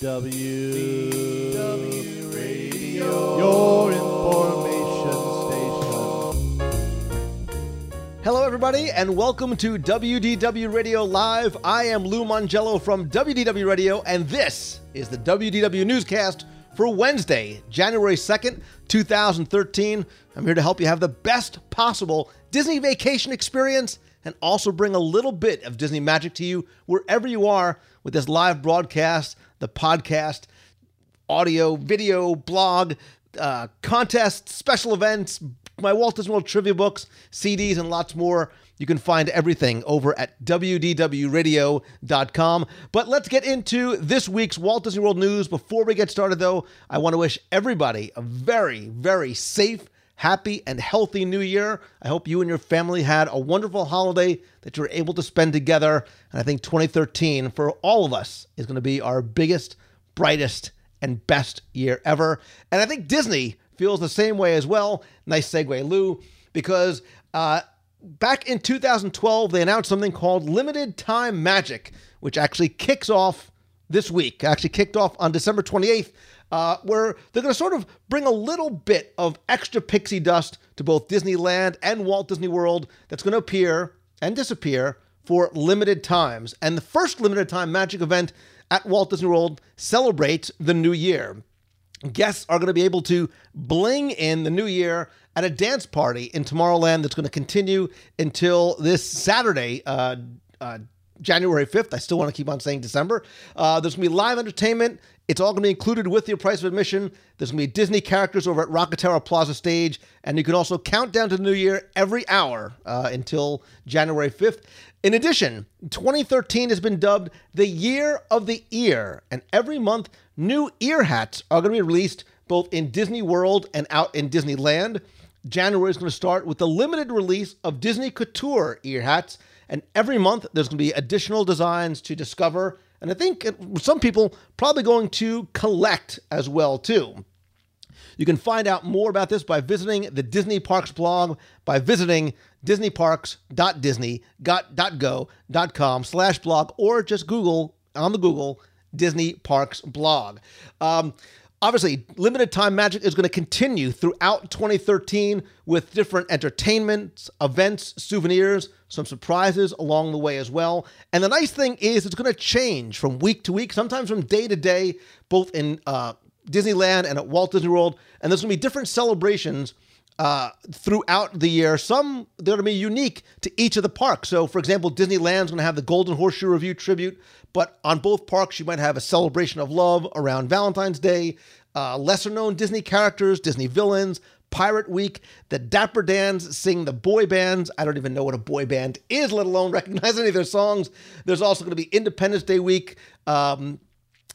DW, DW Radio, your information station. Hello, everybody, and welcome to WDW Radio Live. I am Lou Mongello from WDW Radio, and this is the WDW newscast for Wednesday, January 2nd, 2013. I'm here to help you have the best possible Disney vacation experience and also bring a little bit of Disney magic to you wherever you are with this live broadcast, the podcast, audio, video, blog, uh, contests, special events, my Walt Disney World trivia books, CDs, and lots more. You can find everything over at WDWRadio.com. But let's get into this week's Walt Disney World news. Before we get started, though, I want to wish everybody a very, very safe, happy, and healthy new year. I hope you and your family had a wonderful holiday that you were able to spend together. And I think 2013, for all of us, is going to be our biggest, brightest, and best year ever. And I think Disney feels the same way as well. Nice segue, Lou, because uh, back in 2012, they announced something called Limited Time Magic, which actually kicks off this week, actually kicked off on December 28th, uh, where they're going to sort of bring a little bit of extra pixie dust to both Disneyland and Walt Disney World that's going to appear and disappear for limited times. And the first limited time magic event at Walt Disney World celebrates the new year. Guests are going to be able to bling in the new year at a dance party in Tomorrowland that's going to continue until this Saturday, uh, uh, January 5th. I still want to keep on saying December. Uh, there's going to be live entertainment. It's all going to be included with your price of admission. There's going to be Disney characters over at Rockettower Plaza stage, and you can also count down to the new year every hour uh, until January 5th. In addition, 2013 has been dubbed the Year of the Ear, and every month, new ear hats are going to be released both in Disney World and out in Disneyland. January is going to start with the limited release of Disney Couture ear hats, and every month there's going to be additional designs to discover, and I think some people probably going to collect as well too. You can find out more about this by visiting the Disney Parks blog by visiting disneyparks.disney.go.com slash blog or just Google on the Google Disney Parks blog. Um, Obviously, limited time magic is going to continue throughout 2013 with different entertainments, events, souvenirs, some surprises along the way as well. And the nice thing is, it's going to change from week to week, sometimes from day to day, both in uh, Disneyland and at Walt Disney World. And there's going to be different celebrations uh, throughout the year. Some they're going to be unique to each of the parks. So, for example, Disneyland's going to have the Golden Horseshoe Revue tribute, but on both parks, you might have a celebration of love around Valentine's Day. Uh, lesser known Disney characters, Disney villains, Pirate Week, the Dapper Dans sing the boy bands. I don't even know what a boy band is, let alone recognize any of their songs. There's also going to be Independence Day week. Um,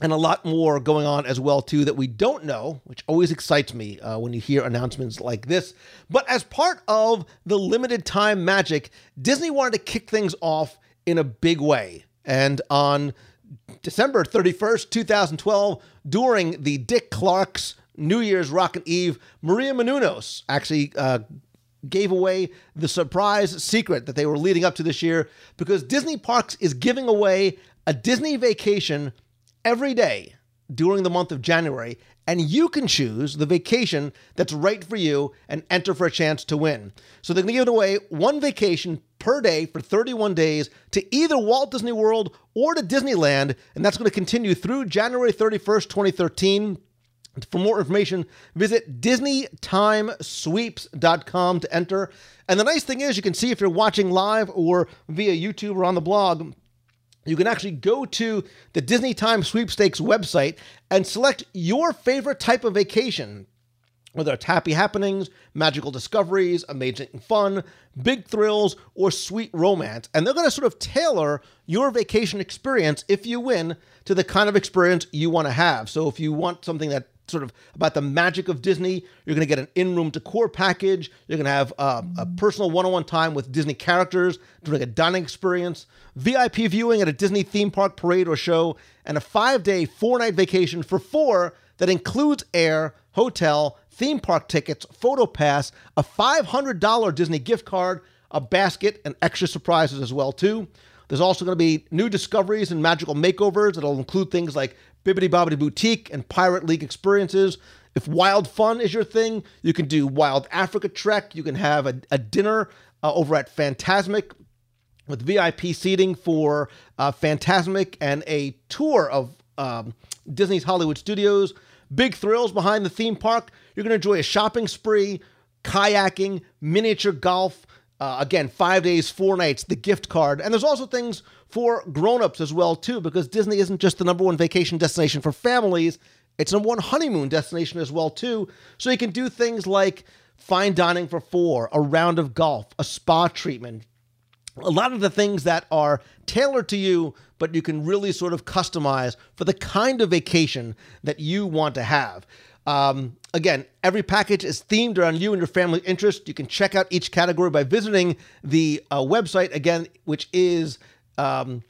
and a lot more going on as well too that we don't know which always excites me uh, when you hear announcements like this. But as part of the limited time magic disney wanted to kick things off in a big way. And on december 31st 2012 during the dick clark's new year's rockin' eve maria menounos actually uh, gave away the surprise secret that they were leading up to this year because disney parks is giving away a disney vacation every day during the month of January, and you can choose the vacation that's right for you and enter for a chance to win. So they're going to give away one vacation per day for 31 days to either Walt Disney World or to Disneyland, and that's going to continue through January 31st, 2013. For more information, visit DisneyTimeSweeps.com to enter. And the nice thing is, you can see if you're watching live or via YouTube or on the blog, you can actually go to the Disney Time Sweepstakes website and select your favorite type of vacation. Whether it's happy happenings, magical discoveries, amazing fun, big thrills, or sweet romance. And they're going to sort of tailor your vacation experience if you win to the kind of experience you want to have. So if you want something that sort of about the magic of Disney. You're going to get an in-room decor package. You're going to have uh, a personal one-on-one time with Disney characters during a dining experience, VIP viewing at a Disney theme park parade or show, and a five-day, four-night vacation for four that includes air, hotel, theme park tickets, photo pass, a $500 Disney gift card, a basket, and extra surprises as well too. There's also going to be new discoveries and magical makeovers that'll include things like Bibbidi Bobbidi Boutique and Pirate League experiences. If wild fun is your thing, you can do Wild Africa Trek. You can have a, a dinner uh, over at Fantasmic with VIP seating for uh, Fantasmic and a tour of um, Disney's Hollywood Studios. Big thrills behind the theme park. You're going to enjoy a shopping spree, kayaking, miniature golf. Uh, again, five days, four nights, the gift card. And there's also things for grown-ups as well, too, because Disney isn't just the number one vacation destination for families. It's number one honeymoon destination as well, too. So you can do things like fine dining for four, a round of golf, a spa treatment, a lot of the things that are tailored to you, but you can really sort of customize for the kind of vacation that you want to have. Um, again, every package is themed around you and your family interest. You can check out each category by visiting the uh, website, again, which is um,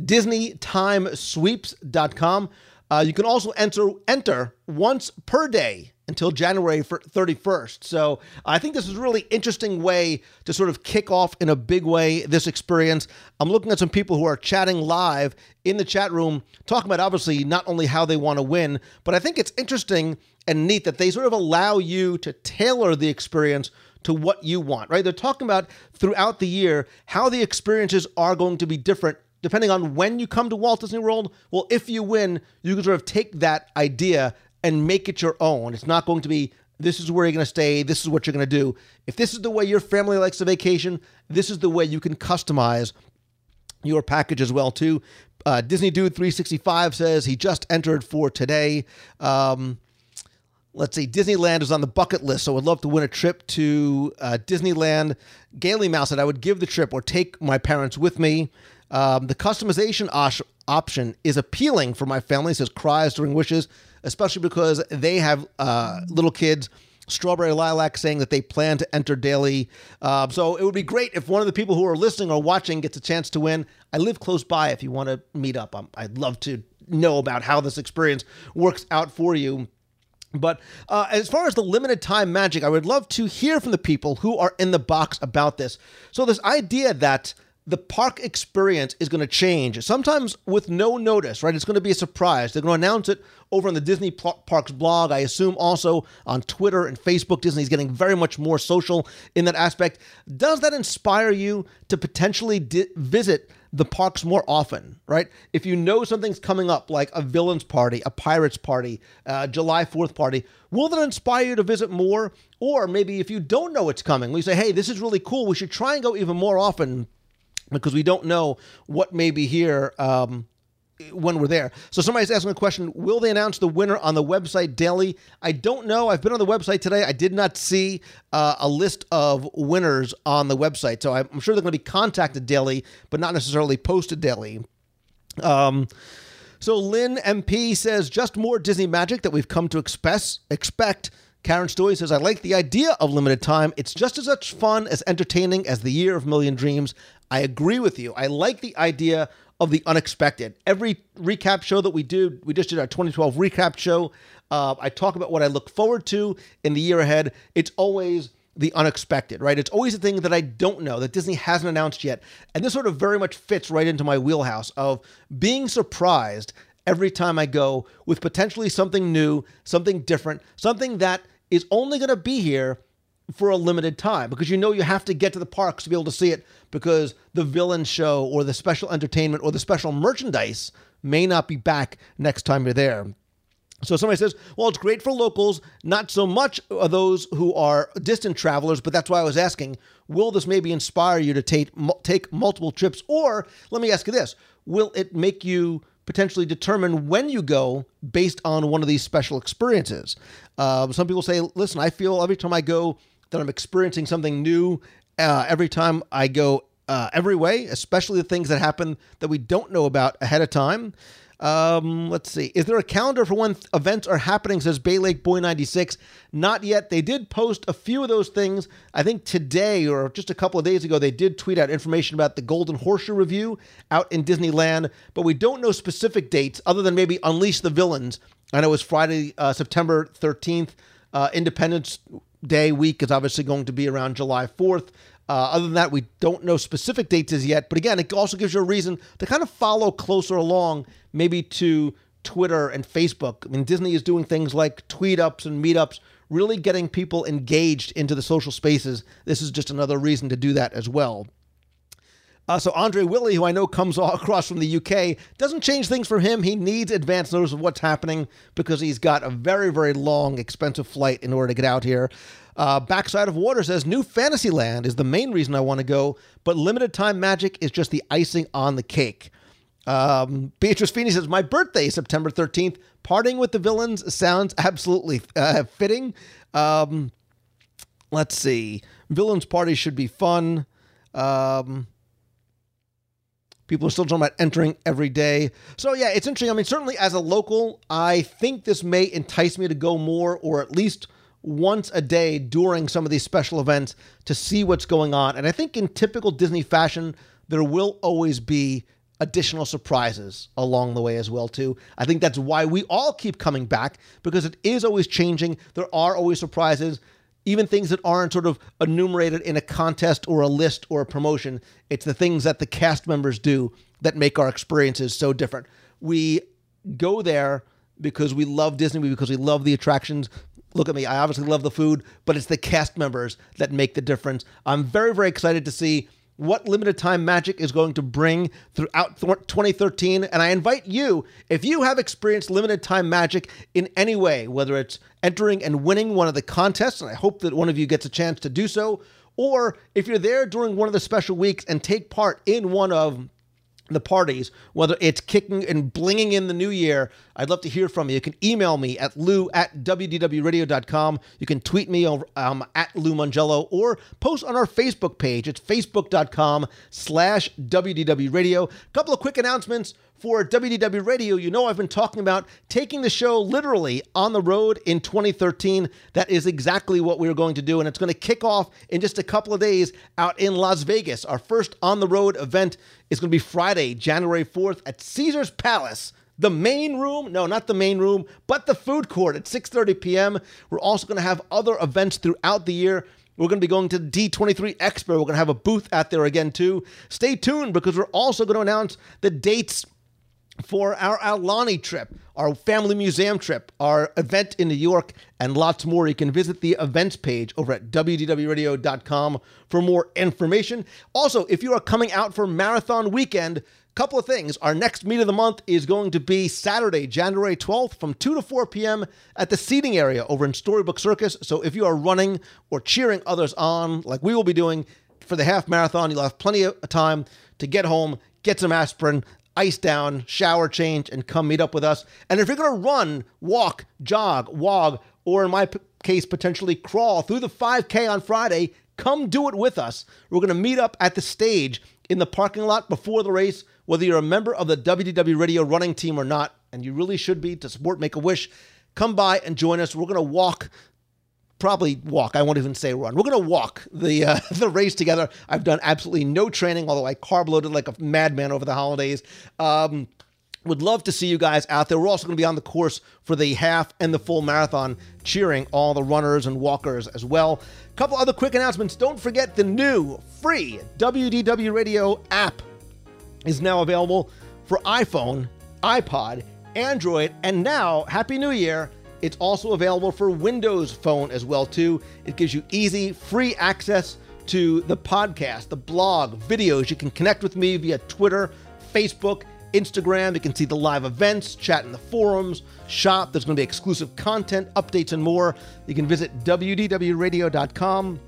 DisneyTimeSweeps.com. Uh, you can also enter enter once per day until January 31st. So I think this is a really interesting way to sort of kick off in a big way this experience. I'm looking at some people who are chatting live in the chat room, talking about obviously not only how they want to win, but I think it's interesting and neat that they sort of allow you to tailor the experience to what you want, right? They're talking about throughout the year how the experiences are going to be different depending on when you come to Walt Disney World. Well, if you win, you can sort of take that idea and make it your own. It's not going to be this is where you're going to stay, this is what you're going to do. If this is the way your family likes to vacation, this is the way you can customize your package as well too. Uh, Disney Dude 365 says he just entered for today. Um, let's see, Disneyland is on the bucket list, so I'd love to win a trip to uh, Disneyland. Gaily Mouse said I would give the trip or take my parents with me. Um, the customization option is appealing for my family, says Cries During Wishes especially because they have uh, little kids. Strawberry Lilac saying that they plan to enter daily. Uh, so it would be great if one of the people who are listening or watching gets a chance to win. I live close by if you want to meet up. I'm, I'd love to know about how this experience works out for you. But uh, as far as the limited time magic, I would love to hear from the people who are in the box about this. So, this idea that the park experience is going to change, sometimes with no notice, right? It's going to be a surprise. They're going to announce it over on the Disney Parks blog. I assume also on Twitter and Facebook. Disney's getting very much more social in that aspect. Does that inspire you to potentially di- visit the parks more often, right? If you know something's coming up, like a villains party, a pirates party, uh, July 4th party, will that inspire you to visit more? Or maybe if you don't know it's coming, we say, hey, this is really cool. We should try and go even more often because we don't know what may be here um, when we're there. So somebody's asking a question: Will they announce the winner on the website daily? I don't know. I've been on the website today. I did not see uh, a list of winners on the website, so I'm sure they're going to be contacted daily, but not necessarily posted daily. Um, so Lynn MP says just more Disney magic that we've come to expect. Expect. Karen Story says, I like the idea of limited time. It's just as much fun as entertaining as the year of million dreams. I agree with you. I like the idea of the unexpected. Every recap show that we do, we just did our 2012 recap show. Uh, I talk about what I look forward to in the year ahead. It's always the unexpected, right? It's always a thing that I don't know that Disney hasn't announced yet. And this sort of very much fits right into my wheelhouse of being surprised every time I go with potentially something new, something different, something that is only going to be here for a limited time because you know you have to get to the parks to be able to see it because the villain show or the special entertainment or the special merchandise may not be back next time you're there. So somebody says, well, it's great for locals, not so much those who are distant travelers, but that's why I was asking, will this maybe inspire you to take take multiple trips or let me ask you this, will it make you potentially determine when you go based on one of these special experiences? Uh, some people say, listen, I feel every time I go that I'm experiencing something new uh, every time I go uh, every way, especially the things that happen that we don't know about ahead of time. Um, let's see. Is there a calendar for when th- events are happening? Says Bay Lake Boy 96. Not yet. They did post a few of those things. I think today or just a couple of days ago, they did tweet out information about the Golden Horseshoe Revue out in Disneyland, but we don't know specific dates other than maybe Unleash the Villains. I know it was Friday, uh, September 13th. Uh, Independence Day week is obviously going to be around July 4th. Uh, other than that, we don't know specific dates as yet. But again, it also gives you a reason to kind of follow closer along, maybe to Twitter and Facebook. I mean, Disney is doing things like tweet ups and meetups, really getting people engaged into the social spaces. This is just another reason to do that as well. Uh, so Andre Willie, who I know comes across from the UK, doesn't change things for him. He needs advance notice of what's happening because he's got a very, very long, expensive flight in order to get out here. Uh, Backside of Water says New Fantasyland is the main reason I want to go, but limited time magic is just the icing on the cake. Um, Beatrice Feeney says, My birthday, September 13th. Parting with the villains sounds absolutely uh, fitting. Um, let's see. Villains party should be fun. Um, people are still talking about entering every day. So, yeah, it's interesting. I mean, certainly as a local, I think this may entice me to go more or at least once a day during some of these special events to see what's going on. And I think in typical Disney fashion, there will always be additional surprises along the way as well too. I think that's why we all keep coming back because it is always changing. There are always surprises, even things that aren't sort of enumerated in a contest or a list or a promotion. It's the things that the cast members do that make our experiences so different. We go there because we love Disney, because we love the attractions. Look at me, I obviously love the food, but it's the cast members that make the difference. I'm very, very excited to see what limited time magic is going to bring throughout 2013. And I invite you, if you have experienced limited time magic in any way, whether it's entering and winning one of the contests, and I hope that one of you gets a chance to do so, or if you're there during one of the special weeks and take part in one of the parties, whether it's kicking and blinging in the new year, I'd love to hear from you. You can email me at lou at wdwradio.com. You can tweet me over, um, at Lou Mongello or post on our Facebook page. It's facebook.com slash wdwradio. A couple of quick announcements for WDW Radio, you know I've been talking about taking the show literally on the road in 2013. That is exactly what we're going to do, and it's going to kick off in just a couple of days out in Las Vegas. Our first on the road event is going to be Friday, January 4th at Caesar's Palace the main room no not the main room but the food court at 6.30 p.m we're also going to have other events throughout the year we're going to be going to D23 Expo. We're going to have a booth out there again, too. Stay tuned because we're also going to announce the dates for our Aulani trip, our family museum trip, our event in New York, and lots more. You can visit the events page over at wdwradio.com for more information. Also, if you are coming out for marathon weekend, couple of things. Our next meet of the month is going to be Saturday, January 12th from 2 to 4 p.m. at the seating area over in Storybook Circus. So if you are running or cheering others on, like we will be doing for the half marathon, you'll have plenty of time to get home, get some aspirin, ice down, shower change, and come meet up with us. And if you're going to run, walk, jog, wog, or in my p- case, potentially crawl through the 5K on Friday, come do it with us. We're going to meet up at the stage in the parking lot before the race, whether you're a member of the WDW Radio running team or not, and you really should be to support Make a Wish. Come by and join us. We're going to walk probably walk. I won't even say run. We're going to walk the uh, the race together. I've done absolutely no training, although I carb loaded like a madman over the holidays. Um, would love to see you guys out there. We're also going to be on the course for the half and the full marathon, cheering all the runners and walkers as well. A couple other quick announcements. Don't forget the new free WDW Radio app is now available for iPhone, iPod, Android, and now, Happy New Year! It's also available for Windows Phone as well too. It gives you easy, free access to the podcast, the blog, videos. You can connect with me via Twitter, Facebook, Instagram. You can see the live events, chat in the forums, shop. There's going to be exclusive content, updates, and more. You can visit wdwradio.com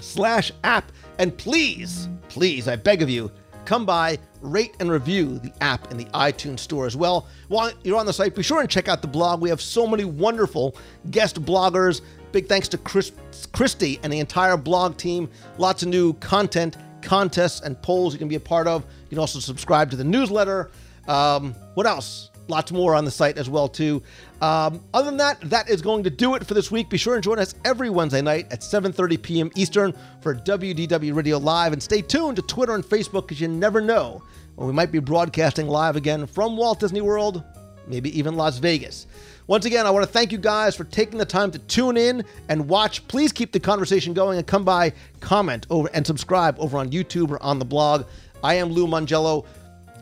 slash app. And please, please, I beg of you, come by, rate and review the app in the iTunes store as well. While you're on the site, be sure and check out the blog. We have so many wonderful guest bloggers. Big thanks to Chris, Christy and the entire blog team. Lots of new content, contests, and polls you can be a part of. You can also subscribe to the newsletter. Um, what else? Lots more on the site as well too. Um, other than that, that is going to do it for this week. Be sure and join us every Wednesday night at 7:30 p.m. Eastern for WDW Radio Live, and stay tuned to Twitter and Facebook because you never know when we might be broadcasting live again from Walt Disney World, maybe even Las Vegas. Once again, I want to thank you guys for taking the time to tune in and watch. Please keep the conversation going and come by, comment over, and subscribe over on YouTube or on the blog. I am Lou Mongello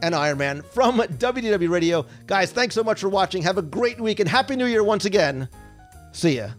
and Iron Man from WDW Radio. Guys, thanks so much for watching. Have a great week and Happy New Year once again. See ya.